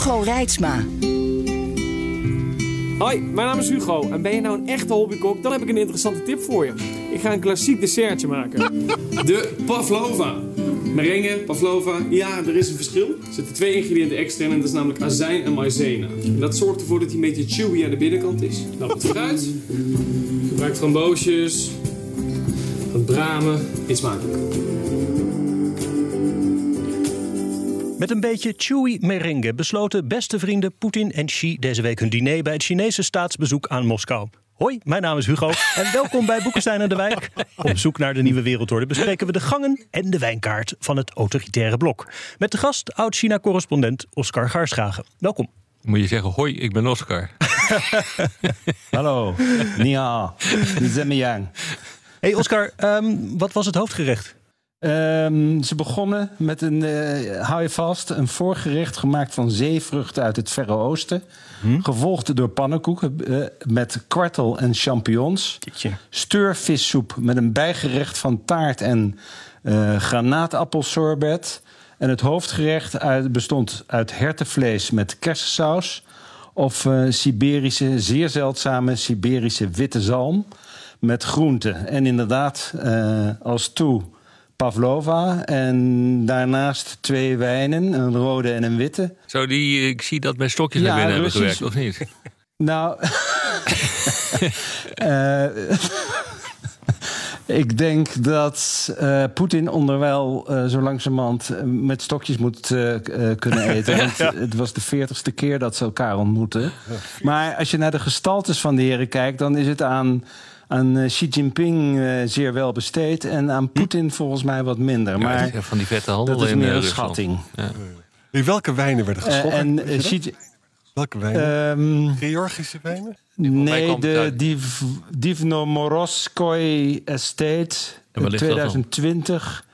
Hugo Reitsma. Hoi, mijn naam is Hugo en ben je nou een echte hobbykok? Dan heb ik een interessante tip voor je. Ik ga een klassiek dessertje maken. De pavlova. Merengue, pavlova, ja, er is een verschil. Er zitten twee ingrediënten extra in en dat is namelijk azijn en maïzena. En dat zorgt ervoor dat hij een beetje chewy aan de binnenkant is. Nou, het fruit. Gebruik framboosjes. Wat bramen. Eet smakelijk. Met een beetje chewy merengue besloten beste vrienden Poetin en Xi deze week hun diner bij het Chinese staatsbezoek aan Moskou. Hoi, mijn naam is Hugo en welkom bij Boekenstein en de Wijk. Op zoek naar de nieuwe wereldorde bespreken we de gangen en de wijnkaart van het autoritaire blok. Met de gast oud-China-correspondent Oscar Garschagen. Welkom. Moet je zeggen, hoi, ik ben Oscar. Hallo, ni hao, ni zemiang. Hey Oscar, ehm, wat was het hoofdgerecht? Ehm, ze begonnen met een, eh, hou je vast, een voorgerecht gemaakt van zeevruchten uit het Verre Oosten. Gevolgd door pannenkoeken eh, met kwartel en champignons. Steurvissoep met een bijgerecht van taart en eh granaatappelsorbet. En het hoofdgerecht uit, bestond uit hertenvlees met kersensaus. Of Siberische, zeer zeldzame Siberische witte zalm met groenten. En inderdaad, als toe pavlova. En daarnaast twee wijnen, een rode en een witte. Zo, die, eh, ik zie dat mijn stokjes Ja, naar binnen hebben gewerkt, of niet? Nou, eh, ik denk dat eh, Poetin onderwijl eh, zo langzamerhand met stokjes moet kunnen eten. Want het was de veertigste keer dat ze elkaar ontmoeten. Maar als je naar de gestaltes van de heren kijkt, dan is het aan, aan eh, Xi Jinping eh, zeer wel besteed. En aan Poetin volgens mij wat minder. Maar van die vette handel dat is meer eh, een schatting. In welke wijnen werden geschonken? en? Xi welke wijnen? ehm, Georgische wijnen? Nee, de Div, Divnomorskoy Estate En waar in ligt dat dan? 2020.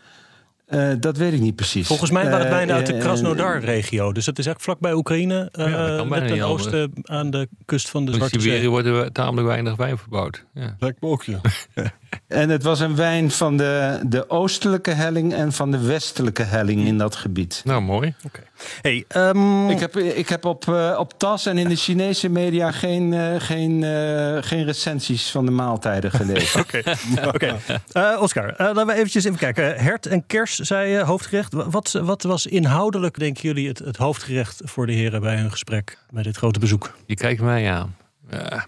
Eh, dat weet ik niet precies. Volgens mij waren het Eh, wijnen uit de eh, Krasnodar-regio. Dus dat is eigenlijk vlakbij Oekraïne. eh, bijna net ten niet anders. oosten aan de kust van de In Zwarte Siberië Zee. wordt er tamelijk weinig wijn verbouwd. Ja. Lijkt me ook, ja. En het was een wijn van de, de oostelijke helling en van de westelijke helling in dat gebied. Nou, mooi. Hey, ehm, Ik heb, ik heb op, eh, op TAS en in de Chinese media geen, eh, geen, eh, geen recensies van de maaltijden gelezen. Oké, oké. Eh, Oscar, laten we eventjes even kijken. Hert en kers, zei je, hoofdgerecht. Wat, wat was inhoudelijk, denken jullie, het, het hoofdgerecht voor de heren bij hun gesprek, bij dit grote bezoek? Je kijkt mij aan. Ja,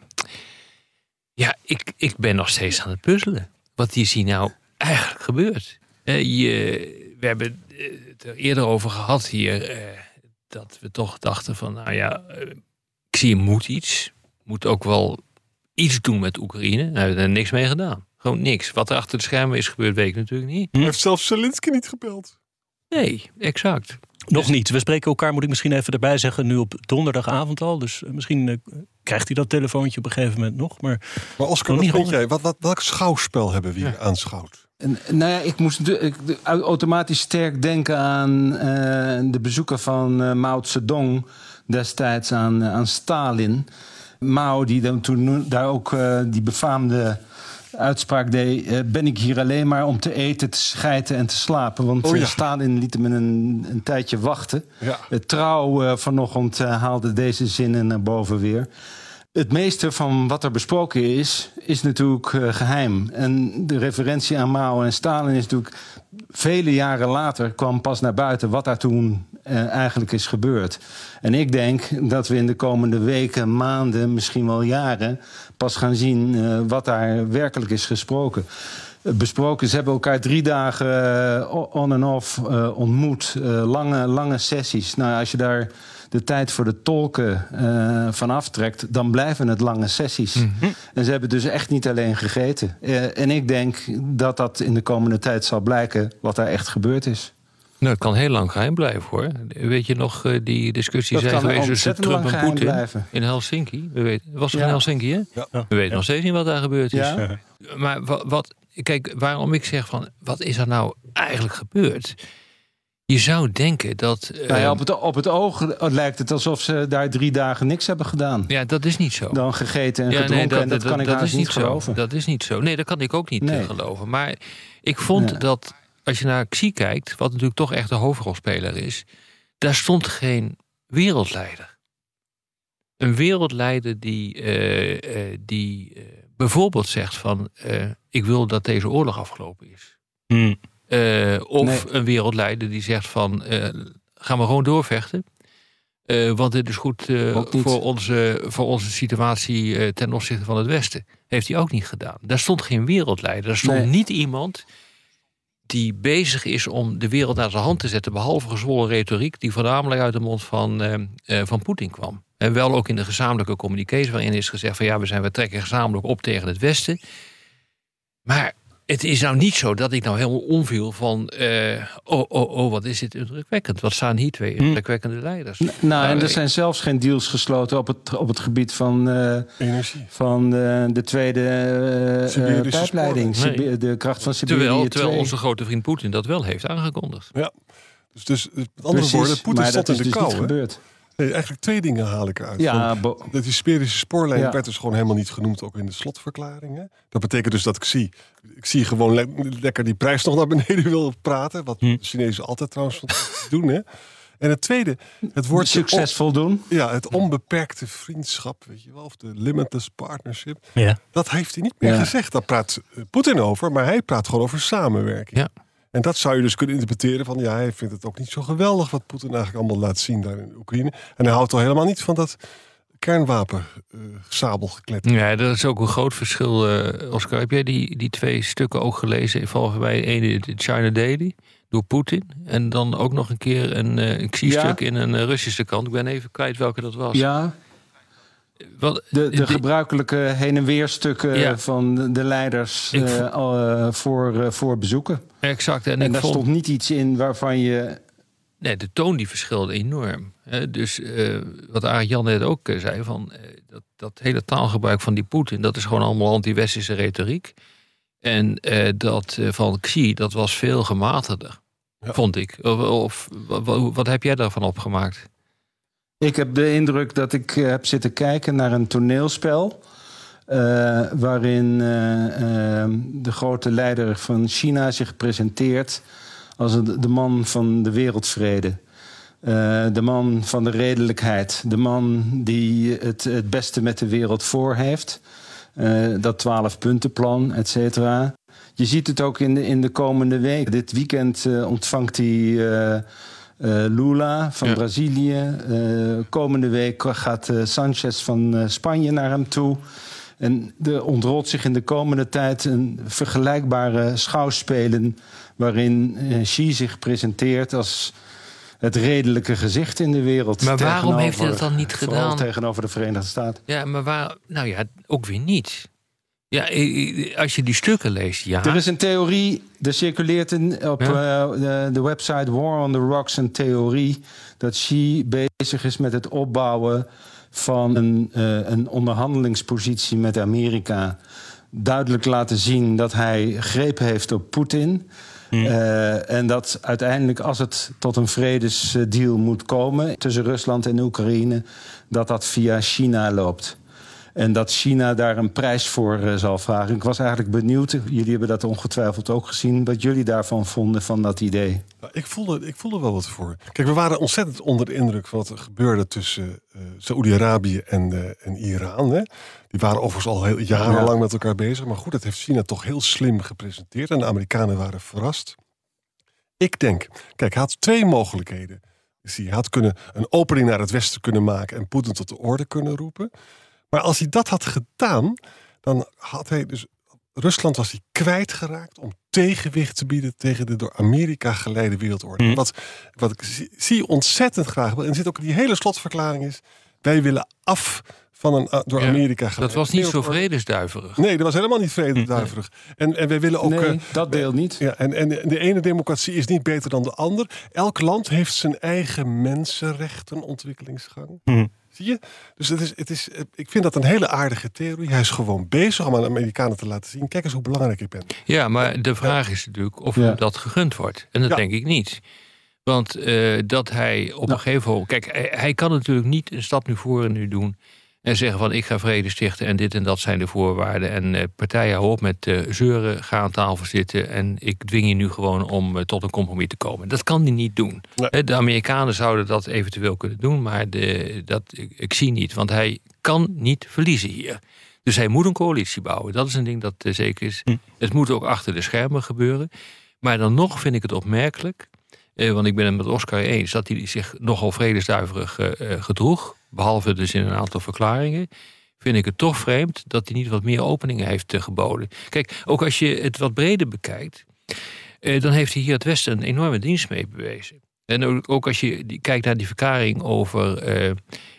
ja ik, ik ben nog steeds aan het puzzelen. Wat is hier nou eigenlijk gebeurt? Eh, je, we hebben het er eerder over gehad hier. eh, dat we toch dachten van, nou ja, eh, Xi moet iets. Moet ook wel iets doen met Oekraïne. Daar hebben we er niks mee gedaan. Gewoon niks. Wat er achter de schermen is gebeurd, weet ik natuurlijk niet. Hij heeft zelfs Zelensky niet gebeld. Nee, exact. Nog niet. We spreken elkaar, moet ik misschien even erbij zeggen, nu op donderdagavond al. Dus eh, misschien eh, krijgt hij dat telefoontje op een gegeven moment nog. Maar Maar Oscar, Nog wat niet vind jij? Wat, wat, welk schouwspel hebben we hier aanschouwd? En, Nou ja, ik moest ik- automatisch sterk denken aan eh, de bezoeken van eh, Mao Zedong destijds aan, eh, aan Stalin. Mao, die dan toen daar ook eh, die befaamde uitspraak deed: eh, Ben ik hier alleen maar om te eten, te schijten en te slapen? Want Oh ja. eh, Stalin liet hem een, een tijdje wachten. Ja. Het trouw eh, vanochtend haalde deze zinnen naar boven weer. Het meeste van wat er besproken is, is natuurlijk eh, geheim. En de referentie aan Mao en Stalin is natuurlijk vele jaren later kwam pas naar buiten wat daar toen eigenlijk is gebeurd. En ik denk dat we in de komende weken, maanden, misschien wel jaren pas gaan zien eh, wat daar werkelijk is gesproken. Eh, Besproken. Ze hebben elkaar drie dagen eh, on en off ontmoet. Lange, lange sessies. Nou, als je daar de tijd voor de tolken van aftrekt, dan blijven het lange sessies. En ze hebben dus echt niet alleen gegeten. En ik denk dat dat in de komende tijd zal blijken wat daar echt gebeurd is. Nou, het kan heel lang geheim blijven hoor. Weet je nog eh, die discussie Dat zijn geweest tussen Trump en Poetin in Helsinki? We weten, was het Ja. in Helsinki, hè? Ja. We weten nog steeds niet wat daar gebeurd is. Ja? Maar wat, wat, kijk, waarom ik zeg van, wat is er nou eigenlijk gebeurd? Je zou denken dat... eh, Nou ja, op, het, op het oog lijkt het alsof ze daar drie dagen niks hebben gedaan. ja, dat is niet zo. Dan gegeten en Ja, gedronken. en dat, kan ik is niet zo. geloven. Dat is niet zo. Nee, dat kan ik ook niet Nee. geloven. Maar ik vond dat als je naar Xi kijkt, wat natuurlijk toch echt de hoofdrolspeler is, daar stond geen wereldleider. Een wereldleider die, eh, eh, die eh, bijvoorbeeld zegt van ik wil dat deze oorlog afgelopen is. Hmm. Of Nee. een wereldleider die zegt van gaan we gewoon doorvechten. Want dit is goed voor, onze, voor onze situatie ten opzichte van het Westen. Heeft hij ook niet gedaan. Daar stond geen wereldleider. Daar stond Nee. niet iemand die bezig is om de wereld naar zijn hand te zetten. Behalve gezwollen retoriek die voornamelijk uit de mond van, eh, eh, van Poetin kwam. En wel ook in de gezamenlijke communicaties waarin is gezegd van ja, we, zijn, we trekken gezamenlijk op tegen het Westen. Maar het is nou niet zo dat ik nou helemaal omviel van eh, oh, oh, oh, wat is dit indrukwekkend. Wat staan hier twee indrukwekkende leiders. Nou, en Nou, er zijn zelfs geen deals gesloten op het, op het gebied van, eh, Energie. van eh, de tweede pijpleiding. Nee. De kracht van Siberië Terwijl, terwijl 2. onze grote vriend Poetin dat wel heeft aangekondigd. Ja. Dus, dus met andere Precies, woorden, Poetin dat in is de dus kou. Nee, eigenlijk twee dingen haal ik eruit. Ja, Van- Dat die Siberische spoorlijn Ja. werd dus gewoon helemaal niet genoemd, ook in de slotverklaringen. Dat betekent dus dat ik zie, ik zie gewoon le- lekker die prijs nog naar beneden wil praten. Wat Hm. de Chinezen altijd trouwens doen. Hè. En het tweede, het woord succesvol doen. ja, het onbeperkte vriendschap, weet je wel, of de limitless partnership. Ja. Dat heeft hij niet meer Ja. gezegd. Daar praat eh, Poetin over, maar hij praat gewoon over samenwerking. Ja. En dat zou je dus kunnen interpreteren van ja, hij vindt het ook niet zo geweldig wat Poetin eigenlijk allemaal laat zien daar in Oekraïne. En hij houdt al helemaal niet van dat kernwapen eh sabelgekletter. Ja, dat is ook een groot verschil. eh, Oscar, heb jij die, die twee stukken ook gelezen? Volgens mij de China Daily door Poetin. En dan ook nog een keer een, eh, een Xi-stuk Ja. in een Russische krant. Ik ben even kwijt welke dat was. Ja, Wat, de, de die- gebruikelijke heen en weer stukken Ja. van de- de leiders Ik eh, eh, voor, eh, voor bezoeken. exact. En, En, ik daar vond, stond niet iets in waarvan je... Nee, de toon die verschilde enorm. Hè. Dus eh, wat Arend Jan net ook zei, van, eh, dat, dat hele taalgebruik van die Poetin, dat is gewoon allemaal anti-westerse retoriek. En eh, dat eh, van Xi, dat was veel gematigder, Ja. vond ik. Of, of wa- wa- wat heb jij daarvan opgemaakt? Ik heb de indruk dat ik eh, heb zitten kijken naar een toneelspel. eh, waarin eh, eh, de grote leider van China zich presenteert als de man van de wereldvrede. De man van de redelijkheid. De man die het, het beste met de wereld voor heeft. Dat twaalf-puntenplan, et cetera. Je ziet het ook in de, in de komende week. Dit weekend ontvangt hij Lula van Ja. Brazilië. Eh, komende week gaat eh, Sanchez van eh, Spanje naar hem toe. En er ontrolt zich in de komende tijd een vergelijkbare schouwspelen... waarin eh, Xi zich presenteert als het redelijke gezicht in de wereld. Maar waarom heeft hij dat dan niet gedaan? tegenover de Verenigde Staten. Ja, maar waar, nou ja, ook weer niet. Ja, als je die stukken leest, ja. Er is een theorie, er circuleert een, op Ja. eh, de, de website War on the Rocks een theorie dat Xi bezig is met het opbouwen van een, eh, een onderhandelingspositie met Amerika. Duidelijk laten zien dat hij greep heeft op Poetin. Eh, en dat uiteindelijk, als het tot een vredesdeal moet komen tussen Rusland en Oekraïne, dat dat via China loopt. En dat China daar een prijs voor eh, zal vragen. Ik was eigenlijk benieuwd, jullie hebben dat ongetwijfeld ook gezien, wat jullie daarvan vonden van dat idee. Nou, ik, voelde, ik voelde wel wat voor. Kijk, we waren ontzettend onder de indruk van wat er gebeurde tussen eh Saoedi-Arabië en, eh, en Iran. Hè. Die waren overigens al heel jarenlang Ja. met elkaar bezig. Maar goed, dat heeft China toch heel slim gepresenteerd. En de Amerikanen waren verrast. Ik denk, kijk, hij had twee mogelijkheden. Dus hij had kunnen een opening naar het westen kunnen maken en Poetin tot de orde kunnen roepen. Maar als hij dat had gedaan, dan had hij dus Rusland was hij kwijtgeraakt om tegenwicht te bieden tegen de door Amerika geleide wereldorde. Mhm. Wat, wat ik zie, zie ontzettend graag wil, en er zit ook in die hele slotverklaring is, wij willen af van een uh, door Ja, Amerika Dat geleid was niet zo vredesduiverig. Nee, dat was helemaal niet vrededuiverig. En, en wij willen ook. Nee, eh, dat deel niet. ja, en, en de ene democratie is niet beter dan de ander. Elk land heeft zijn eigen mensenrechtenontwikkelingsgang. Hm. Zie je? Dus het is, het is, ik vind dat een hele aardige theorie. Hij is gewoon bezig om aan de Amerikanen te laten zien: kijk eens hoe belangrijk ik ben. Ja, maar de vraag is natuurlijk of Ja. hem dat gegund wordt. En dat Ja. denk ik niet. Want eh, dat hij op een gegeven moment. Kijk, hij, hij kan natuurlijk niet een stap nu voor en nu doen. En zeggen van ik ga vrede stichten en dit en dat zijn de voorwaarden. En eh, partijen hou op met eh, zeuren, ga aan tafel zitten. En ik dwing je nu gewoon om eh, tot een compromis te komen. Dat kan hij niet doen. Nee. De Amerikanen zouden dat eventueel kunnen doen. Maar de, dat, ik, ik zie niet. Want hij kan niet verliezen hier. Dus hij moet een coalitie bouwen. Dat is een ding dat zeker is. Het moet ook achter de schermen gebeuren. Maar dan nog vind ik het opmerkelijk. eh, want ik ben het met Oscar eens dat hij zich nogal vredesduiverig eh, gedroeg. Behalve dus in een aantal verklaringen. Vind ik het toch vreemd dat hij niet wat meer openingen heeft geboden. Kijk, ook als je het wat breder bekijkt. eh, dan heeft hij hier het Westen een enorme dienst mee bewezen. En ook, ook als je kijkt naar die verklaring over, eh,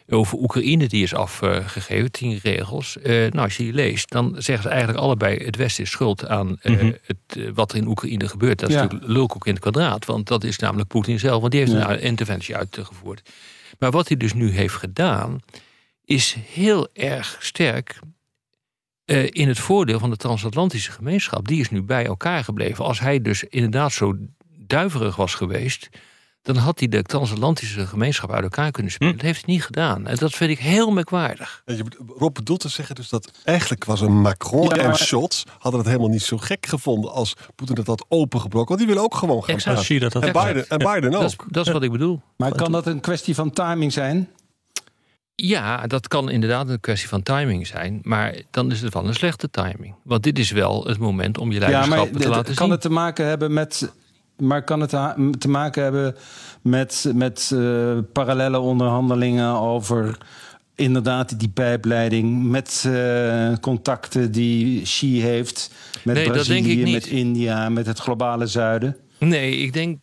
over Oekraïne die is afgegeven, tien regels. Eh, nou, als je die leest, dan zeggen ze eigenlijk allebei... het Westen is schuld aan eh, Mhm. het, eh, wat er in Oekraïne gebeurt. Dat is Ja. natuurlijk lulkoek in het kwadraat. Want dat is namelijk Poetin zelf, want die heeft Ja. een interventie uitgevoerd. Maar wat hij dus nu heeft gedaan... is heel erg sterk eh, in het voordeel van de transatlantische gemeenschap. Die is nu bij elkaar gebleven. Als hij dus inderdaad zo duiverig was geweest... dan had hij de transatlantische gemeenschap uit elkaar kunnen spelen. Dat heeft hij niet gedaan. En dat vind ik heel merkwaardig. Rob bedoelt te zeggen dus dat eigenlijk was een Macron Ja, en maar- Scholz hadden het helemaal niet zo gek gevonden als Poetin het had opengebroken. Want die willen ook gewoon gaan Exact. praten. Zie dat dat En Biden, en Biden Dat is, ook. dat is wat ik bedoel. Maar kan dat een kwestie van timing zijn? Ja, dat kan inderdaad een kwestie van timing zijn. Maar dan is het wel een slechte timing. Want dit is wel het moment om je Ja, leiderschap maar te laten kan zien. het te maken hebben met. Maar kan het te maken hebben met, met eh, parallele onderhandelingen over inderdaad die pijpleiding met eh, contacten die Xi heeft met Nee, Brazilië, met India, met het globale zuiden? Nee, ik denk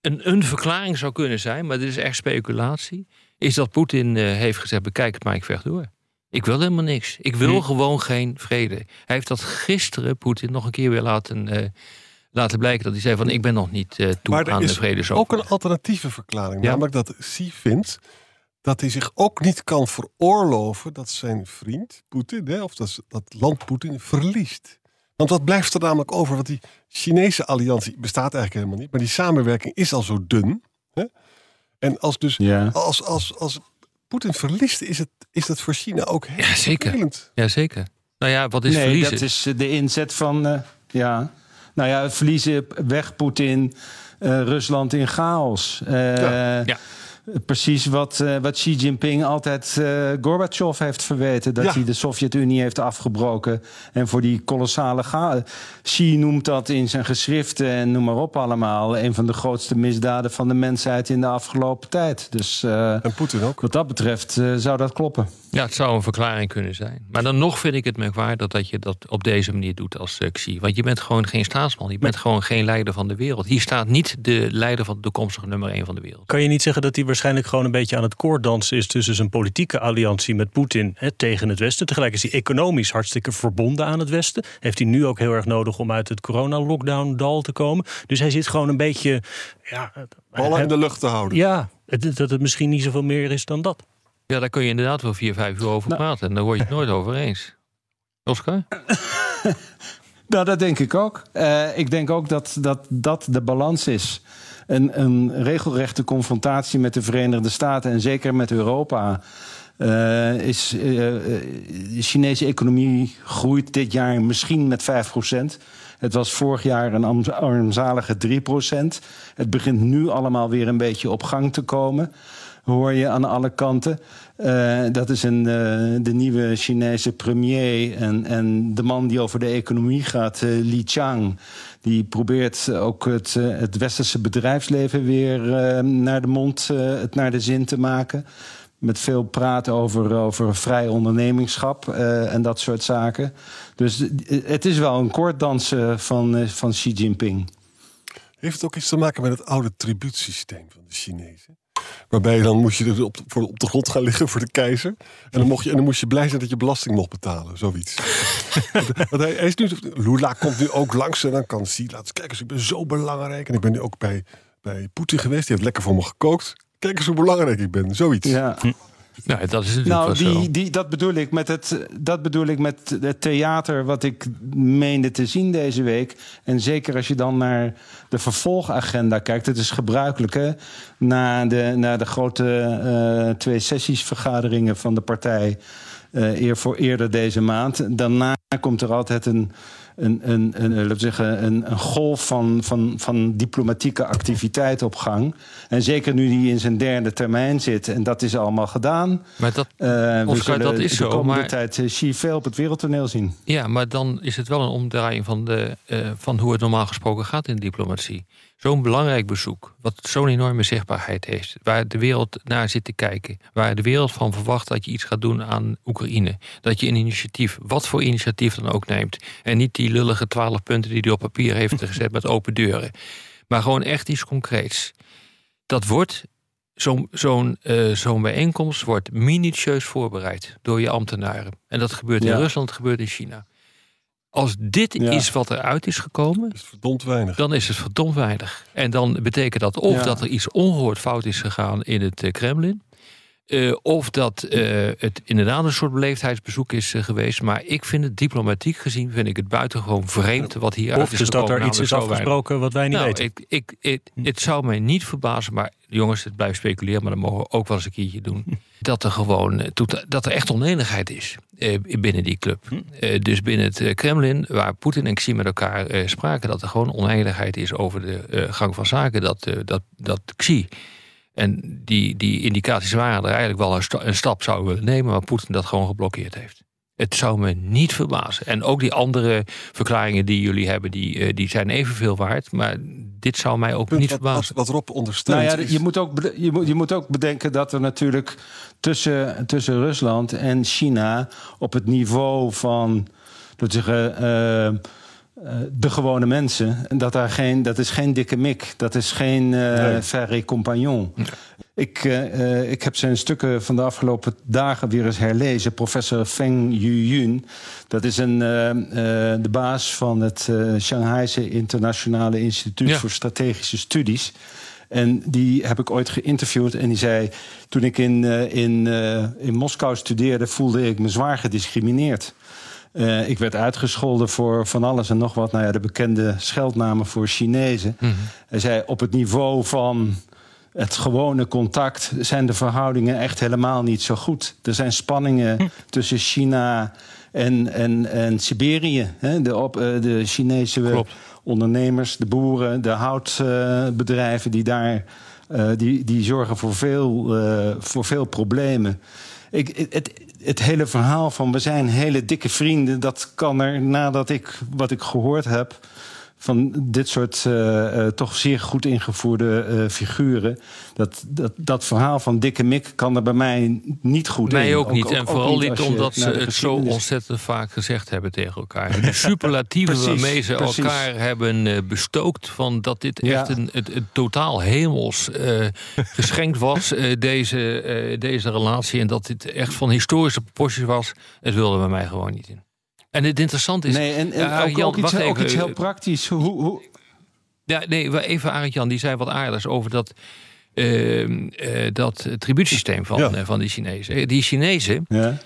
een, een verklaring zou kunnen zijn, maar dit is echt speculatie. Is dat Poetin eh, heeft gezegd: bekijk het maar, ik vecht door. Ik wil helemaal niks. Ik wil Hm. gewoon geen vrede. Hij heeft dat gisteren, Poetin, nog een keer weer laten, laten blijken. Dat hij zei: van ik ben nog niet eh, toe Maar aan de is vrede. ook een alternatieve verklaring. Ja. Namelijk dat Xi vindt dat hij zich ook niet kan veroorloven dat zijn vriend Poetin, hè, of dat, dat land Poetin, verliest. Want wat blijft er namelijk over? Want die Chinese alliantie bestaat eigenlijk helemaal niet. Maar die samenwerking is al zo dun. Hè? En als dus Ja. als, als, als Poetin verliest, is, het, is dat voor China ook heel Ja, zeker. vervelend. Jazeker. Nou ja, wat is nee, verliezen? dat is de inzet van. eh, ja. Nou ja, verliezen weg Poetin, eh, Rusland in chaos. Eh, Ja. Ja. Precies wat, eh, wat Xi Jinping altijd eh Gorbachev heeft verweten. Dat Ja. hij de Sovjet-Unie heeft afgebroken. En voor die kolossale chaos. Xi noemt dat in zijn geschriften en noem maar op allemaal. Een van de grootste misdaden van de mensheid in de afgelopen tijd. Dus eh, En Poetin ook. wat dat betreft eh, zou dat kloppen. Ja, het zou een verklaring kunnen zijn. Maar dan nog vind ik het merkwaardig dat je dat op deze manier doet als uh, Xi. Want je bent gewoon geen staatsman. Je bent gewoon geen leider van de wereld. Hier staat niet de leider van de toekomstige nummer 1 van de wereld. Kan je niet zeggen dat hij waarschijnlijk gewoon een beetje aan het koorddansen is tussen zijn politieke alliantie met Poetin hè, tegen het Westen? Tegelijk is hij economisch hartstikke verbonden aan het Westen. Heeft hij nu ook heel erg nodig om uit het corona-lockdown-dal te komen. Dus hij zit gewoon een beetje. Ja, Ballen in de lucht te houden. ja het- dat het misschien niet zoveel meer is dan dat. Ja, daar kun je inderdaad wel vier, vijf uur over Nou. praten. En daar word je het nooit over eens. Oscar? Nou, dat denk ik ook. Eh, ik denk ook dat, dat dat de balans is. Een, een regelrechte confrontatie met de Verenigde Staten en zeker met Europa. eh, is, eh, eh, de Chinese economie groeit dit jaar misschien met 5%. Het was vorig jaar een arm- armzalige 3%. Het begint nu allemaal weer een beetje op gang te komen. Hoor je aan alle kanten. Eh, dat is een, eh, de nieuwe Chinese premier. En, en de man die over de economie gaat, eh, Li Chang. Die probeert ook het, het westerse bedrijfsleven weer naar de mond, het naar de zin te maken. Met veel praten over, over vrij ondernemingschap en dat soort zaken. Dus het is wel een koorddansen van, van Xi Jinping. Heeft het ook iets te maken met het oude tribuutsysteem van de Chinezen? Waarbij je dan moest je op, voor, op de grond gaan liggen voor de keizer. En dan, mocht je, en dan moest je blij zijn dat je belasting mocht betalen. Zoiets. Want hij, hij is nu, Lula komt nu ook langs en dan kan zien, laat eens kijken, ik ben zo belangrijk. En ik ben nu ook bij, bij Poetin geweest. Die heeft lekker voor me gekookt. Kijk eens hoe belangrijk ik ben. Zoiets. Ja. Nou, dat is natuurlijk Nou, die, die, dat, bedoel ik met het, dat bedoel ik met het theater wat ik meende te zien deze week. En zeker als je dan naar de vervolgagenda kijkt. Het is gebruikelijk, hè? Na de, na de grote eh, twee sessiesvergaderingen van de partij... eh, eer voor eerder deze maand. Daarna komt er altijd een, een, een, een, laten we zeggen, een, een golf van, van, van diplomatieke activiteit op gang. En zeker nu hij in zijn derde termijn zit. En dat is allemaal gedaan. Maar dat, Eh, we Oscar, dat is de zo, komende maar- tijd eh, Xi veel op het wereldtoneel zien. Ja, maar dan is het wel een omdraaiing van, de, eh, van hoe het normaal gesproken gaat in de diplomatie. Zo'n belangrijk bezoek, wat zo'n enorme zichtbaarheid heeft, waar de wereld naar zit te kijken, waar de wereld van verwacht dat je iets gaat doen aan Oekraïne, dat je een initiatief, wat voor initiatief dan ook neemt, en niet die lullige twaalf punten die hij op papier heeft gezet met open deuren, maar gewoon echt iets concreets. Dat wordt Zo'n zo'n zo'n bijeenkomst wordt minutieus voorbereid door je ambtenaren. En dat gebeurt in Ja. Rusland, dat gebeurt in China. Als dit Ja. is wat eruit is gekomen, is verdomd weinig. dan is het verdomd weinig. En dan betekent dat of Ja. dat er iets ongehoord fout is gegaan in het eh, Kremlin. eh, of dat eh, het inderdaad een soort beleefdheidsbezoek is geweest. Maar ik vind het diplomatiek gezien vind ik het buitengewoon vreemd wat hier uit Of is dus dat er iets is weinig. afgesproken wat wij niet Nou, weten. ik, ik, ik, het zou mij niet verbazen, maar jongens, het blijft speculeren, maar dat mogen we ook wel eens een keertje doen. Dat er gewoon, eh, dat er echt oneenigheid is eh, binnen die club. Eh, dus binnen het Kremlin, waar Poetin en Xi met elkaar eh, spraken, dat er gewoon oneenigheid is over de eh, gang van zaken. Dat, eh, dat, dat Xi. En die, die indicaties waren er eigenlijk wel een, sta- een stap zouden willen nemen, maar Poetin dat gewoon geblokkeerd heeft. Het zou me niet verbazen. En ook die andere verklaringen die jullie hebben, die, eh, die zijn evenveel waard. Maar dit zou mij ook Punt niet wat, verbazen. wat, wat Rob ondersteunt. Nou ja, is- je moet, ook, je, moet, je moet ook bedenken dat er natuurlijk tussen, tussen Rusland en China op het niveau van laten we zeggen, eh, eh, de gewone mensen, en dat, daar geen, dat is geen dikke mik, dat is geen Nee. ferré compagnon. Ik, ik heb zijn stukken van de afgelopen dagen weer eens herlezen. Professor Feng Yuyun, dat is een, de baas van het Shanghaise Internationale Instituut Ja. voor Strategische Studies. En die heb ik ooit geïnterviewd en die zei... toen ik in, eh, in, eh, in Moskou studeerde, voelde ik me zwaar gediscrimineerd. Eh, ik werd uitgescholden voor van alles en nog wat. Nou ja, de bekende scheldnamen voor Chinezen. Hij zei, op het niveau van het gewone contact... zijn de verhoudingen echt helemaal niet zo goed. Er zijn spanningen tussen China en, en, en Siberië. Hè? De, op, de Chinese Klopt. Ondernemers, de boeren, de houtbedrijven... die daar eh, die, die zorgen voor veel, eh, voor veel problemen. Ik, het, het hele verhaal van we zijn hele dikke vrienden... dat kan er nadat ik wat ik gehoord heb van dit soort eh, eh, toch zeer goed ingevoerde eh, figuren. Dat, dat, dat verhaal van dikke mik kan er bij mij niet goed in. Mij ook niet. en vooral niet omdat ze het zo ontzettend vaak gezegd hebben tegen elkaar. De superlatieven Precies, waarmee ze precies. elkaar hebben bestookt... van dat dit Ja. echt een, het, het totaal hemels eh, geschenkt was, deze, deze relatie... en dat dit echt van historische proporties was... het wilde bij mij gewoon niet in. En het interessante is... Nee, en, ook, Jan, ook, iets, ook heel praktisch. Hoe, hoe, Ja, nee, even Arend Jan, die zei wat aardigs over dat, ehm, eh, dat tribuutsysteem van, Ja. eh, van die Chinezen. Eh, Die Chinezen, ja.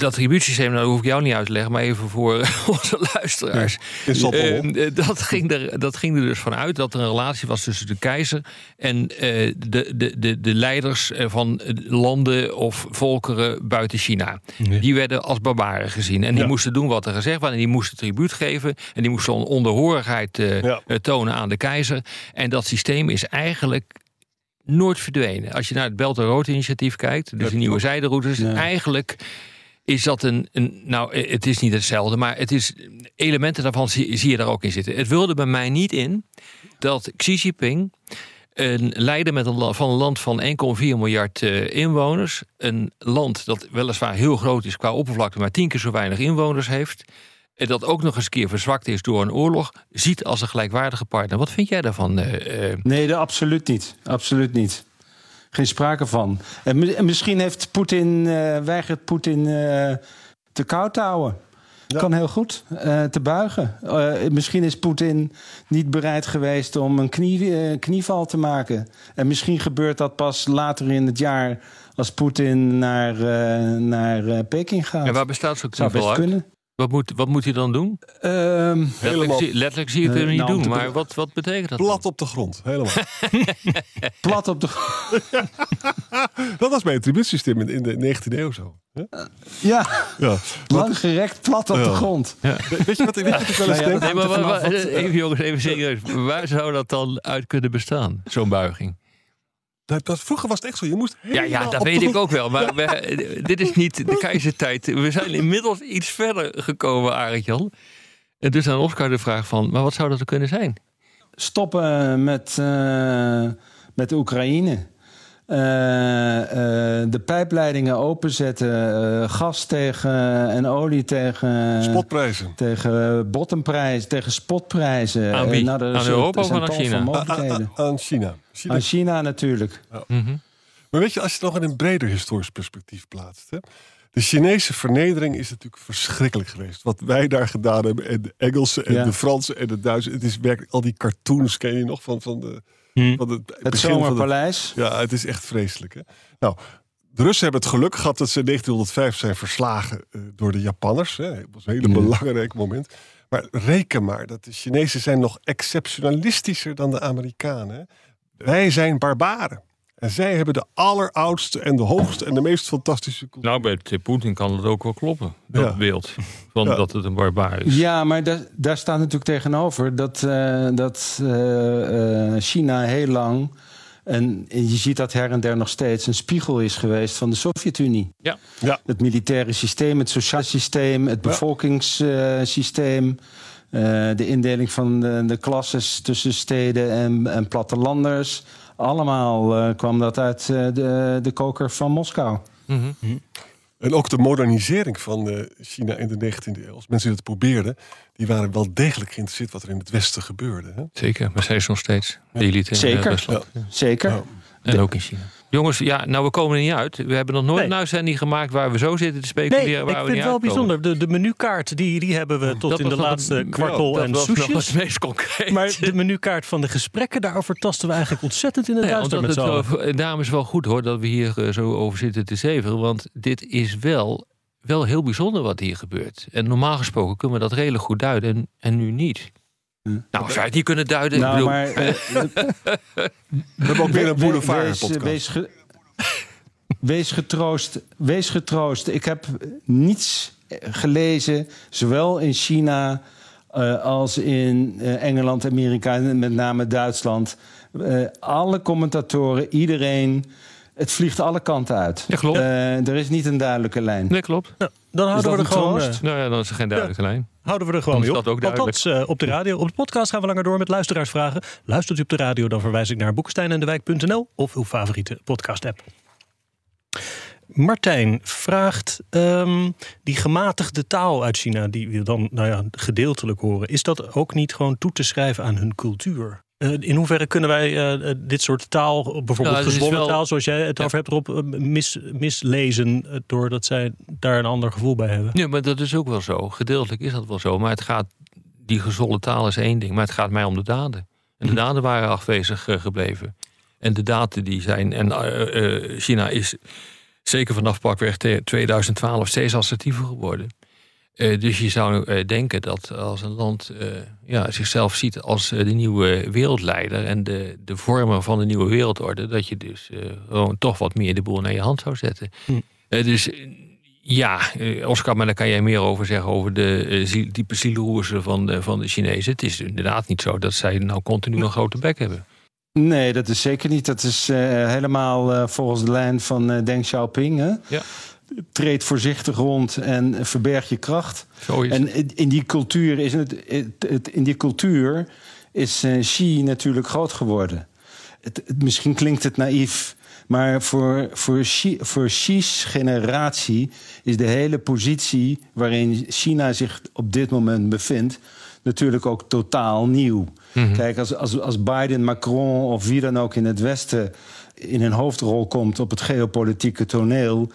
Dat tribuutsysteem, nou, dat hoef ik jou niet uit te leggen, maar even voor onze luisteraars. Eh, eh, dat, ging er, dat ging er dus vanuit dat er een relatie was tussen de keizer en eh, de, de, de, de leiders van landen of volkeren buiten China. Die werden als barbaren gezien. En die Ja. moesten doen wat er gezegd was. En die moesten tribuut geven. En die moesten onderhorigheid Ja. eh, tonen aan de keizer. En dat systeem is eigenlijk nooit verdwenen. Als je naar het Belt and Road initiatief kijkt, dus de nieuwe zijderoutes, eigenlijk is dat een, een. Nou, eh, het is niet hetzelfde, maar het is. Elementen daarvan zie, je daar ook in zitten. Het wilde bij mij niet in dat Xi Jinping. Een leider met een, van een land van 1,4 miljard eh, inwoners. Een land dat weliswaar heel groot is qua oppervlakte, maar tien keer zo weinig inwoners heeft. en dat ook nog eens een keer verzwakt is door een oorlog, ziet als een gelijkwaardige partner. Wat vind jij daarvan? eh? Nee, dat absoluut niet. Absoluut niet. Geen sprake van. En, mi- en misschien heeft Poetin, eh, weigert Poetin eh, te koud te houden. Kan heel goed eh, te buigen. Eh, misschien is Poetin niet bereid geweest om een knie, eh, knieval te maken. En misschien gebeurt dat pas later in het jaar als Poetin naar, eh, naar eh, Peking gaat. en waar bestaat zo'n Zou best knieval uit? kunnen. Wat moet, wat moet hij dan doen? Ehm, Letterlijk, Helemaal zie, letterlijk zie je het Eh, hem niet nou, doen, maar wat, wat betekent dat? Plat op de grond, helemaal. plat op de. dat was bij het tribuutsysteem in, in de 19e eeuw zo. hè? Ja, Ja. lang gerekt, plat op de Ja. grond. We- Weet je wat, ik wel eens ja, denk? Nee, maar wat, even jongens, even serieus. Waar zou dat dan uit kunnen bestaan, zo'n buiging? Dat, dat, vroeger was het echt zo. Je moest Ja, ja, dat weet ik ook wel. Maar we- dit is niet de keizertijd. We zijn inmiddels iets verder gekomen, Arend-Jan. En dus aan Oscar de vraag van, maar wat zou dat er kunnen zijn? stoppen met, eh, met de Oekraïne. Eh, eh, de pijpleidingen openzetten. eh, gas tegen en olie tegen. Spotprijzen. Tegen bottomprijs, tegen spotprijzen. Aan wie? Nou, Aan Europa of aan tal China? van A- a- mogelijkheden. a- aan China. China. Aan China natuurlijk. Mhm. Maar weet je, als je het nog in een breder historisch perspectief plaatst. Hè? De Chinese vernedering is natuurlijk verschrikkelijk geweest. Wat wij daar gedaan hebben. En de Engelsen en Ja. de Fransen en de Duitsers. Het is werkelijk al die cartoons ken je nog van, van, de, Hm. van het, Het begin van de, Zomerpaleis. Ja, het is echt vreselijk. Hè? Nou, de Russen hebben het geluk gehad dat ze in 1905 zijn verslagen eh, door de Japanners. Hè. Dat was een hele belangrijk moment. Maar reken maar dat de Chinezen zijn nog exceptionalistischer dan de Amerikanen. Wij zijn barbaren. En zij hebben de alleroudste en de hoogste en de meest fantastische cultuur. Nou, bij Poetin kan het ook wel kloppen, dat Ja. beeld. Van Ja. dat het een barbaar is. Ja, maar daar, daar staat natuurlijk tegenover dat, eh, dat eh, eh, China heel lang. En je ziet dat her en der nog steeds een spiegel is geweest van de Sovjet-Unie. Ja. Ja. Het militaire systeem, het sociaal systeem, het bevolkingssysteem. eh, de indeling van de, de klasses tussen steden en, en plattelanders. Allemaal eh, kwam dat uit eh, de, de koker van Moskou. Mhm. En ook de modernisering van eh, China in de 19e eeuw. Als mensen die het probeerden, die waren wel degelijk geïnteresseerd wat er in het Westen gebeurde. Hè? Zeker, maar zij is nog steeds de elite in Zeker. Rusland. Zeker. Ja. En ook in China. Jongens, ja, nou we komen er niet uit. We hebben nog nooit Nee. een uitzending gemaakt waar we zo zitten te speculeren. Nee, ik vind het wel bijzonder. De, de menukaart, die, die hebben we tot Dat in de was laatste het- kwartel dat en was nog soesjes. het meest concreet. Maar de menukaart van de gesprekken, daarover tasten we eigenlijk ontzettend in het Nee, duister met z'n wel, het wel goed hoor dat we hier eh, zo over zitten te zeven. Want dit is wel, wel heel bijzonder wat hier gebeurt. En normaal gesproken kunnen we dat redelijk goed duiden en, en nu niet. Nou, als wij het niet kunnen duiden, ik Nou, bedoel, maar eh, We hebben ook weer een boulevard wees, podcast. wees, ge- wees getroost. Wees getroost. Ik heb niets gelezen, zowel in China eh, als in eh, Engeland, Amerika en met name Duitsland. Eh, alle commentatoren, iedereen. Het vliegt alle kanten uit. Ja, klopt. Eh, er is niet een duidelijke lijn. nee, klopt. Nou, dan houden we, er gewoon, eh, Nou ja, dan is er geen duidelijke lijn. houden we er gewoon mee op. dat ook duidelijk. Althans, eh, op de radio. Op de podcast gaan we langer door met luisteraarsvragen. Luistert u op de radio, dan verwijs ik naar boekensteinendewijk.nl of uw favoriete podcast-app. Martijn vraagt, ehm, die gematigde taal uit China, die we dan nou ja, gedeeltelijk horen, is dat ook niet gewoon toe te schrijven aan hun cultuur? Eh, in hoeverre kunnen wij eh, eh, dit soort taal, bijvoorbeeld Nou, wel- taal, zoals jij het Ja. over hebt, erop mis, mislezen, doordat zij daar een ander gevoel bij hebben? Ja, maar dat is ook wel zo. Gedeeltelijk is dat wel zo. Maar het gaat, die gezolde taal is één ding. Maar het gaat mij om de daden. En de daden waren afwezig gebleven. En de daden die zijn. En China is zeker vanaf pakweg te- 2012 steeds assertiever geworden. Eh, dus je zou eh, denken dat als een land eh, ja, zichzelf ziet als de nieuwe wereldleider en de, de vormer van de nieuwe wereldorde, dat je dus gewoon toch wat meer de boel naar je hand zou zetten. Hm. Dus ja, Oscar, maar daar kan jij meer over zeggen over de ziel- diepe zielroersen van de, van de Chinezen. Het is inderdaad niet zo dat zij nou continu een grote bek hebben. Nee, dat is zeker niet. Dat is helemaal volgens de lijn van Deng Xiaoping. Hè? Ja. Treed voorzichtig rond en verberg je kracht. Zo is. En in- die cultuur is, het, in die cultuur is eh, Xi natuurlijk groot geworden. Het, het- misschien klinkt het naïef, Maar voor, voor, Xi, voor Xi's generatie is de hele positie waarin China zich op dit moment bevindt, natuurlijk ook totaal nieuw. Kijk, als, als, als Biden, Macron of wie dan ook in het Westen in een hoofdrol komt op het geopolitieke toneel.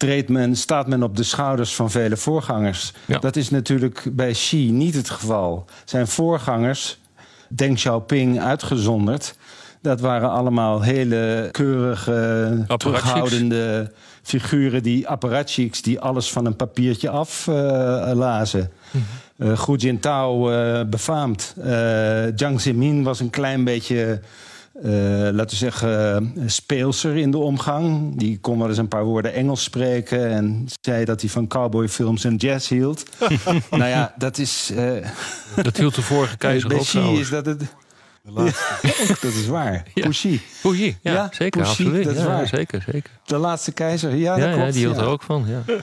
Treedt men, staat men op de schouders van vele voorgangers. Ja. Dat is natuurlijk bij Xi niet het geval. Zijn voorgangers, Deng Xiaoping uitgezonderd, dat waren allemaal hele keurige, terughoudende figuren, die apparatchiks, die alles van een papiertje aflazen. Eh Hu Jintao eh, befaamd. Eh Jiang Zemin was een klein beetje, eh, laten we zeggen, eh, speelser in de omgang. Die kon wel eens een paar woorden Engels spreken en zei dat hij van cowboyfilms en jazz hield. nou ja, dat is. eh, Dat hield de vorige keizer bij ook is dat het. De laatste. dat is waar. Ja. Oei, ja, Ja, zeker, absoluut. dat is ja, waar. Zeker, zeker. De laatste keizer. Ja, Ja, dat ja, klopt. die hield ja. er ook van. Ja.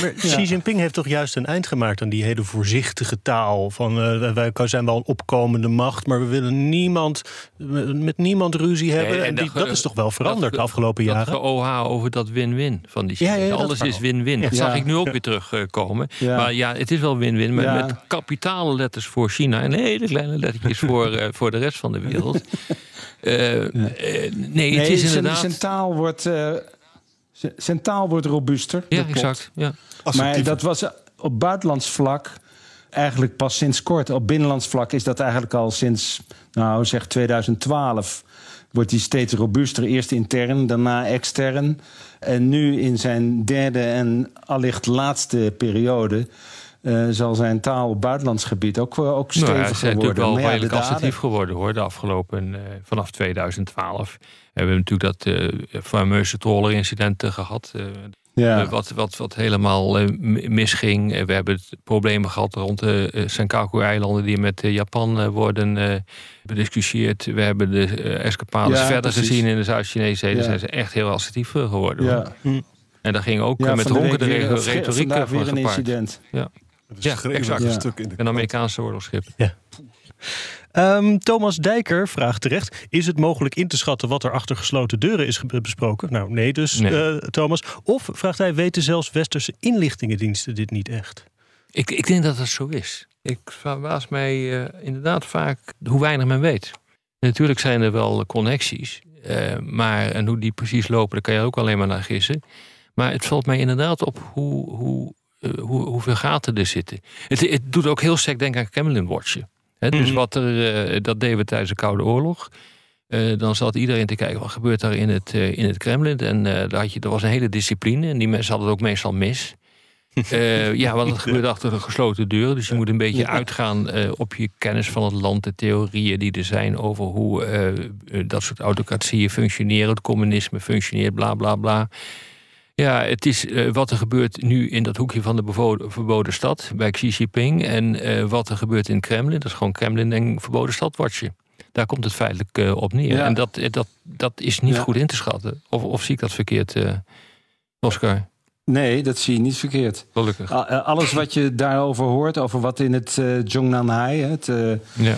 Maar Xi Jinping heeft toch juist een eind gemaakt aan die hele voorzichtige taal. Van eh, wij zijn wel een opkomende macht, maar we willen niemand met niemand ruzie hebben. Nee, en die, dat- dat is toch wel veranderd dat- de afgelopen Dat jaren. ge-OH over dat win-win van die Ja, ja, ja, dat Alles is win-win. Dat zag ik nu ook weer terugkomen. Ja. Maar ja, het is wel win-win. Met, Ja. met kapitale letters voor China en hele kleine lettertjes voor, eh, voor de rest van de wereld. Eh, eh, nee, Nee, het is zijn- inderdaad. Zijn taal wordt, eh, zijn taal wordt robuuster. ja, exact. Ja. Maar dat was op buitenlands vlak eigenlijk pas sinds kort. Op binnenlands vlak is dat eigenlijk al sinds, nou zeg 2012... wordt hij steeds robuuster. Eerst intern, daarna extern. En nu in zijn derde en allicht laatste periode... eh, zal zijn taal op buitenlands gebied ook, eh, ook Nou ja, steviger ze zijn worden. natuurlijk wel Maar ja, redelijk assertief geworden hoor. De afgelopen, eh, vanaf 2012 hebben we natuurlijk dat eh fameuze trollerincident gehad. eh, Ja. Wat, wat, wat helemaal eh, misging. We hebben problemen gehad rond de Senkaku-eilanden die met Japan eh, worden eh, bediscussieerd. We hebben de escapades Ja, verder precies. gezien in de Zuid-Chinese Zee. Daar Ja. zijn ze echt heel assertief geworden. hoor. ja. En daar ging ook Ja, met van de retoriek vandaag van weer een gepaard. incident. Ja. Ja, exact. een Ja. stuk in de Een Amerikaanse oorlogsschip. Ehm, Thomas Dijker vraagt terecht: Is het mogelijk in te schatten wat er achter gesloten deuren is besproken? Nou, nee, dus Nee. eh, Thomas. Of vraagt hij: Weten zelfs westerse inlichtingendiensten dit niet echt? Ik, ik denk dat dat zo is. Ik verbaas mij eh, inderdaad vaak hoe weinig men weet. Natuurlijk zijn er wel connecties. eh, maar en hoe die precies lopen, daar kan je ook alleen maar naar gissen. Maar het valt mij inderdaad op hoe, hoe, hoe, hoeveel gaten er zitten. Het, het doet ook heel sterk denken aan Kremlin Watchen. Hè, Dus Mhm. wat er, eh, dat deden we tijdens de Koude Oorlog. Eh, dan zat iedereen te kijken, wat gebeurt daar in het, eh, in het Kremlin? En eh, daar had je, er was een hele discipline. En die mensen hadden het ook meestal mis. Eh, ja, want het gebeurt achter de gesloten deuren. Dus je moet een beetje uitgaan eh, op je kennis van het land, de theorieën die er zijn over hoe eh, eh, dat soort autocratieën functioneren, het communisme functioneert, bla bla bla. Ja, het is eh, wat er gebeurt nu in dat hoekje van de verboden stad bij Xi Jinping. En eh, wat er gebeurt in het Kremlin. Dat is gewoon Kremlin en verboden stad watje. Daar komt het feitelijk eh, op neer. Ja. En dat, dat, dat is niet Ja. goed in te schatten. Of, of zie ik dat verkeerd, Oscar? Nee, dat zie je niet verkeerd. Gelukkig. Alles wat je daarover hoort, over wat in het Zhongnanhai, het, Ja.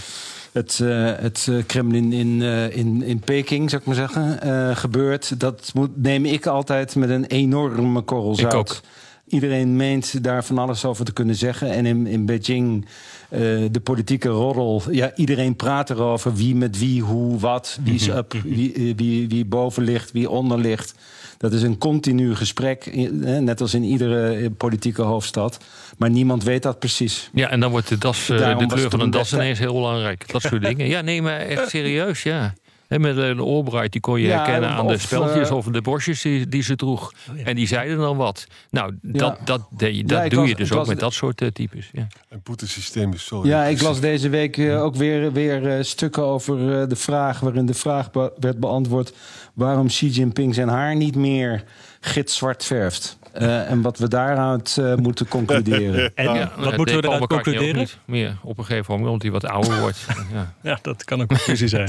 Het, eh, het eh, Kremlin in, eh, in, in Peking, zou ik maar zeggen, gebeurt, dat moet, neem ik altijd met een enorme korrel zout. ook. Iedereen meent daar van alles over te kunnen zeggen. En in, in Beijing, eh, de politieke roddel. Ja, iedereen praat erover wie met wie, hoe, wat. Wie is up, wie, eh, wie, wie boven ligt, wie onder ligt. Dat is een continu gesprek, eh, net als in iedere politieke hoofdstad. Maar niemand weet dat precies. Ja, en dan wordt de, das, Daarom de kleur van een das ineens heel belangrijk. Dat soort dingen. Ja, nee, maar echt serieus, ja. Hè, met de Albright, die kon je Ja, herkennen aan de speltjes eh, of de borstjes die, die ze droeg. En die zeiden dan wat. Nou, dat, dat, dat doe las- je dus ook las- met dat soort eh, types. Ja. En Poetins systeem is zo. Ja, ik las deze week eh, ook weer, weer stukken over de vraag... waarin de vraag be- werd beantwoord... waarom Xi Jinping zijn haar niet meer gitzwart verft. Eh, en wat we daaruit eh, moeten concluderen. En Ja, wat dat moeten we ook concluderen? niet meer op een gegeven moment, omdat hij wat ouder wordt. Ja. Ja, dat kan ook een conclusie zijn.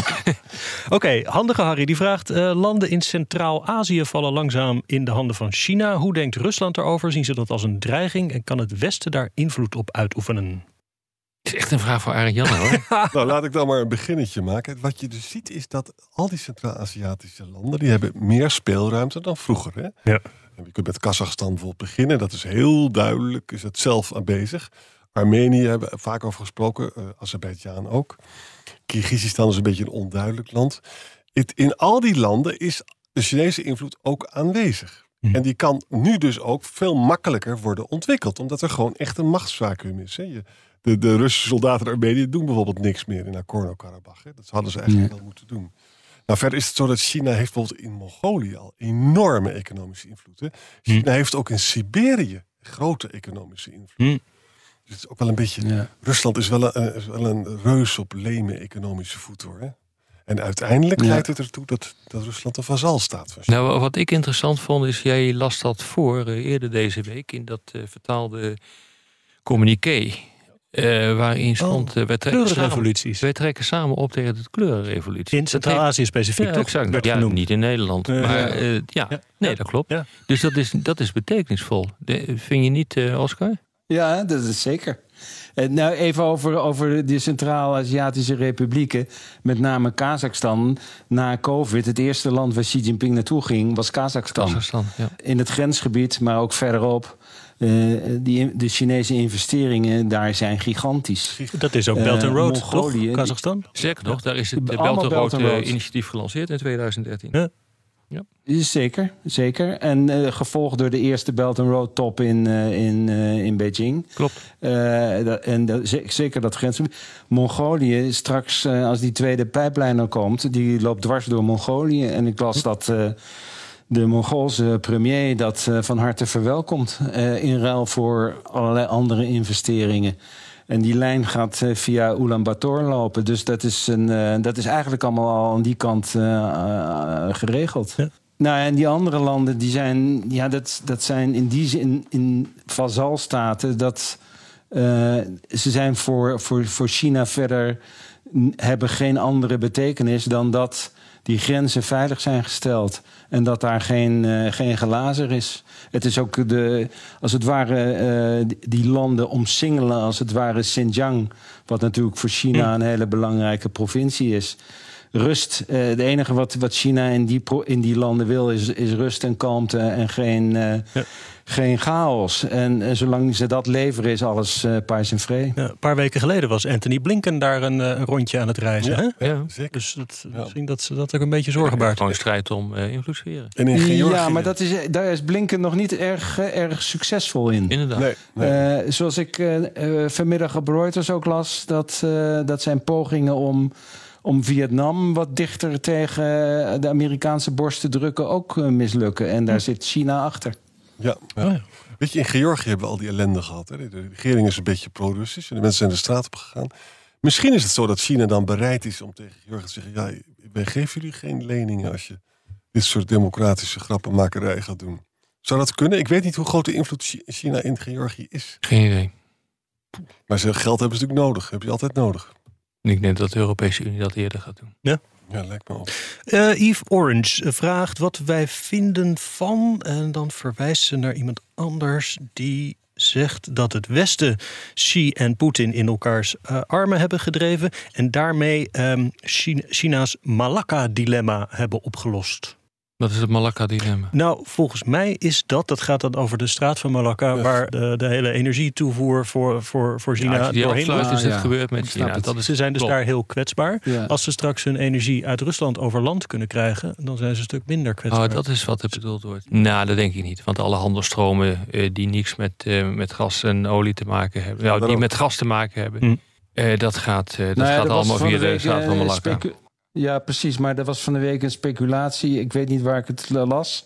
Oké, handige Harry die vraagt: eh, landen in Centraal-Azië vallen langzaam in de handen van China. Hoe denkt Rusland erover? Zien ze dat als een dreiging en kan het Westen daar invloed op uitoefenen? is echt een vraag voor Ariane hoor. nou, laat ik dan maar een beginnetje maken. Wat je dus ziet is dat al die Centraal-Aziatische landen... die hebben meer speelruimte dan vroeger. Hè? Ja. En je kunt met Kazachstan bijvoorbeeld beginnen. Dat is heel duidelijk, is het zelf aanwezig. Armenië hebben we vaak over gesproken, uh, Azerbeidzjan ook. Kyrgyzstan is een beetje een onduidelijk land. Het, in al die landen is de Chinese invloed ook aanwezig. Mhm. En die kan nu dus ook veel makkelijker worden ontwikkeld. Omdat er gewoon echt een machtsvacuum is. Hè? Je, de, de Russische soldaten in Armenië doen bijvoorbeeld niks meer in Nagorno-Karabakh. Dat hadden ze eigenlijk wel moeten doen. Nou, verder is het zo dat China heeft bijvoorbeeld in Mongolië al enorme economische invloed. Hè? China heeft ook in Siberië grote economische invloed. Hm. Dus het is ook wel een beetje. Ja. Rusland is wel een, is wel een reus op leme economische voet hoor. Hè? En uiteindelijk Ja. leidt het ertoe dat, dat Rusland een vazal staat van. Nou, wat ik interessant vond is, jij las dat voor eh, eerder deze week in dat eh, vertaalde communiqué. Eh, waarin stond, eh, wij, trekken samen, wij trekken samen op tegen de kleurenrevolutie. In Centraal-Azië specifiek, Ja, toch? exact. Werd Ja, genoemd. niet in Nederland. Nee, maar ja. eh, ja, Ja. nee, dat klopt. Ja. Dus dat is, dat is betekenisvol. De- vind je niet, eh, Oscar? Ja, dat is zeker. Eh, Nou, even over, over de Centraal-Aziatische Republieken, met name Kazachstan. Na COVID, het eerste land waar Xi Jinping naartoe ging, was Kazachstan. Kazachstan, ja. In het grensgebied, maar ook verderop. Eh, die, de Chinese investeringen daar zijn gigantisch. Dat is ook Eh, Belt and Road, Mongolië, toch? Kazachstan? Sterker nog, daar is het Belt and Belt Road and eh, Road. initiatief gelanceerd in 2013. Ja. Zeker, zeker. En eh, gevolgd door de eerste Belt and Road top in, eh, in, eh, in Beijing. Klopt. Eh, dat- en dat- ze- zeker dat grensgebied. Mongolië, straks eh, als die tweede pijplijn er komt, die loopt dwars door Mongolië. En ik las dat eh, de Mongoolse premier dat eh, van harte verwelkomt. eh, in ruil voor allerlei andere investeringen. En die lijn gaat eh, via Ulaanbaatar lopen. Dus dat is, een, dat is eigenlijk allemaal al aan die kant geregeld. Ja. Nou, en die andere landen, die zijn, ja, dat, dat zijn in die zin in vazalstaten. Dat, ze zijn voor, voor, voor China verder, hebben geen andere betekenis dan dat die grenzen veilig zijn gesteld. En dat daar geen, eh, geen gelazer is. Het is ook de, als het ware, eh, die- die landen omsingelen, als het ware Xinjiang. Wat natuurlijk voor China een hele belangrijke provincie is. Rust. eh, Het enige wat, wat China in die, in die landen wil, is, is rust en kalmte en geen, eh, Ja. geen chaos. En, eh, zolang ze dat leveren, is alles eh paars en vree. Ja, een paar weken geleden was Anthony Blinken daar een, eh, een rondje aan het reizen. Ja. Hè? Ja. Zeker. Dus dat, Ja. misschien dat ze dat ook een beetje zorgen baart. Gewoon strijd om eh invloedssferen. En in Georgië. Ja, maar dat is, daar is Blinken nog niet erg, eh, erg succesvol in. Inderdaad. Nee, nee. Eh, zoals ik eh, eh, vanmiddag op Reuters ook las, dat, eh, dat zijn pogingen om, om Vietnam wat dichter tegen de Amerikaanse borst te drukken ook eh, mislukken. En daar zit China achter. Ja, ja. Oh ja. Weet je, in Georgië hebben we al die ellende gehad. Hè? De regering is een beetje pro-Russisch en de mensen zijn de straat op gegaan. Misschien is het zo dat China dan bereid is om tegen Georgië te zeggen: ja, wij geven jullie geen leningen als je dit soort democratische grappenmakerij gaat doen. Zou dat kunnen? Ik weet niet hoe groot de invloed Chi- China in Georgië is. Geen idee. Maar ze geld hebben ze natuurlijk nodig. Heb je altijd nodig. Ik denk dat de Europese Unie dat eerder gaat doen. Ja, lijkt me ook. Eh, Yves Orange vraagt wat wij vinden van. En dan verwijst ze naar iemand anders die zegt dat het Westen Xi en Poetin in elkaars eh, armen hebben gedreven. En daarmee ehm, China- China's Malakka-dilemma hebben opgelost. Dat is het Malakka-dilemma. Nou, volgens mij is dat, dat gaat dan over de straat van Malakka, Ja. waar de, de hele energietoevoer voor, voor, voor China Ja, die doorheen. Ah, is het ja. gebeurd met China. het. Dat is Ze zijn dus klopt. daar heel kwetsbaar. Ja. Als ze straks hun energie uit Rusland over land kunnen krijgen, dan zijn ze een stuk minder kwetsbaar. Oh, dat is wat er bedoeld wordt. Nou, dat denk ik niet. Want alle handelstromen eh, die niks met, eh, met gas en olie te maken hebben, nou, die met gas te maken hebben, Hm. eh, dat gaat, eh, dat Nou ja, gaat allemaal via de week, straat van Malakka. Ja, precies. Maar er was van de week een speculatie. Ik weet niet waar ik het las.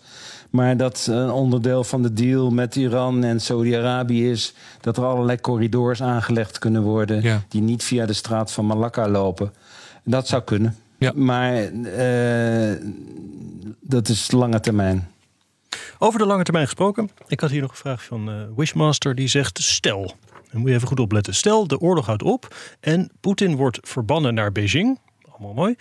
Maar dat een onderdeel van de deal met Iran en Saudi-Arabië is dat er allerlei corridors aangelegd kunnen worden. Ja. die niet via de straat van Malakka lopen. Dat zou kunnen. Ja. Maar eh, dat is lange termijn. Over de lange termijn gesproken. Ik had hier nog een vraag van eh, Wishmaster. Die zegt: Stel, dan moet je even goed opletten. Stel, de oorlog houdt op en Poetin wordt verbannen naar Beijing. Allemaal mooi.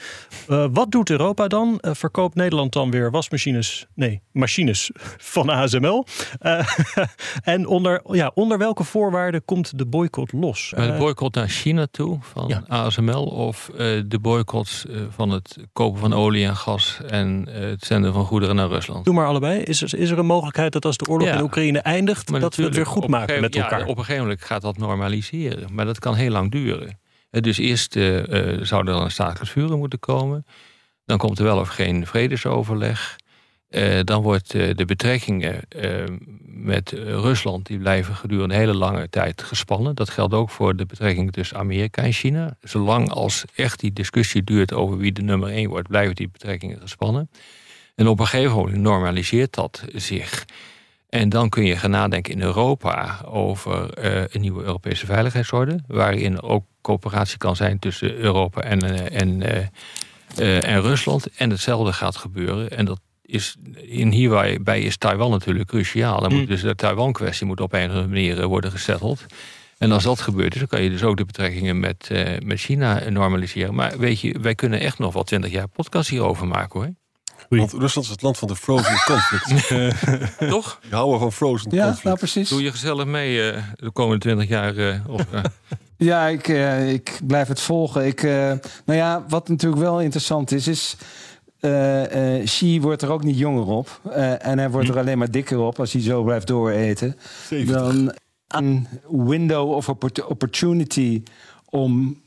Uh, wat doet Europa dan? Uh, verkoopt Nederland dan weer wasmachines? Nee, machines van ASML. Uh, en onder, ja, onder welke voorwaarden komt de boycott los? de boycott naar China toe van ja. ASML of de boycott van het kopen van olie en gas en het zenden van goederen naar Rusland? Doe maar allebei. Is er, is er een mogelijkheid dat als de oorlog ja. in Oekraïne eindigt, dat we het weer goed maken met elkaar? Ja, op een gegeven moment gaat dat normaliseren. Maar dat kan heel lang duren. Dus eerst uh, zou er een staakt vuren moeten komen. Dan komt er wel of geen vredesoverleg. Dan wordt de betrekkingen met Rusland die blijven gedurende een hele lange tijd gespannen. Dat geldt ook voor de betrekkingen tussen Amerika en China. Zolang als echt die discussie duurt over wie de nummer één wordt, blijven die betrekkingen gespannen. En op een gegeven moment normaliseert dat zich. En dan kun je gaan nadenken in Europa over een nieuwe Europese veiligheidsorde, waarin ook coöperatie kan zijn tussen Europa en, uh, en, uh, en Rusland. En hetzelfde gaat gebeuren. En dat is in hierbij is Taiwan natuurlijk cruciaal. Dan moet mm. dus de Taiwan-kwestie moet op een of andere manier worden gesetteld. En als dat gebeurt, dan kan je dus ook de betrekkingen met, met China normaliseren. Maar weet je, wij kunnen echt nog wel twintig jaar podcast hierover maken hoor. Want Rusland is het land van de frozen conflict. Toch? Je houden van frozen ja, conflict. Nou, precies. Doe je gezellig mee uh, de komende twintig jaar? Uh, of, uh. ja, ik, ik blijf het volgen. Ik, nou ja, wat natuurlijk wel interessant is, is... Xi wordt er ook niet jonger op. en hij wordt er hm. alleen maar dikker op als hij zo blijft dooreten. 70. Dan een window of opportunity om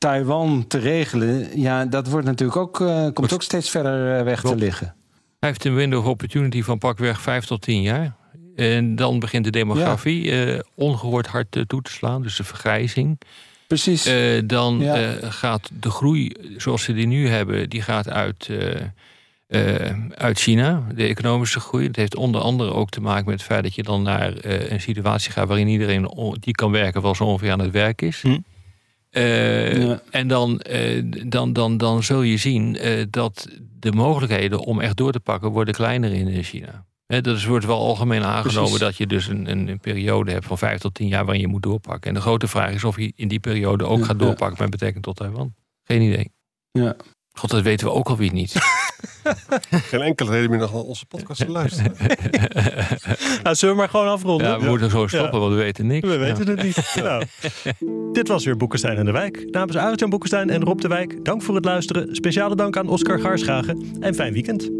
Taiwan te regelen, ja, dat wordt natuurlijk ook, uh, komt ook steeds verder uh, weg Klopt. te liggen. Hij heeft een window of opportunity van pakweg vijf tot tien jaar. En dan begint de demografie ja. uh, ongehoord hard toe te slaan, dus de vergrijzing. Precies. dan ja. gaat de groei zoals ze die nu hebben, die gaat uit, uit China, de economische groei. Dat heeft onder andere ook te maken met het feit dat je dan naar een situatie gaat waarin iedereen die kan werken wel zo ongeveer aan het werk is. Hm. Uh, En dan, uh, dan, dan, dan zul je zien uh, dat de mogelijkheden om echt door te pakken worden kleiner in China. He, dat is, wordt wel algemeen aangenomen Precies. dat je dus een, een, een, periode hebt van vijf tot tien jaar waarin je moet doorpakken. En de grote vraag is of je in die periode ook ja, gaat doorpakken ja. met betrekking tot Taiwan. Geen idee. Ja. God, dat weten we ook alweer niet. Geen enkele reden meer naar onze podcast te luisteren. nou, zullen we maar gewoon afronden? Ja, we ja. moeten zo stoppen, ja. want we weten niks. We weten het niet. nou, dit was weer Boekenstein en de Wijk. Namens Arjan Boekenstein en Rob de Wijk, dank voor het luisteren. Speciale dank aan Oscar Gaarschagen en fijn weekend.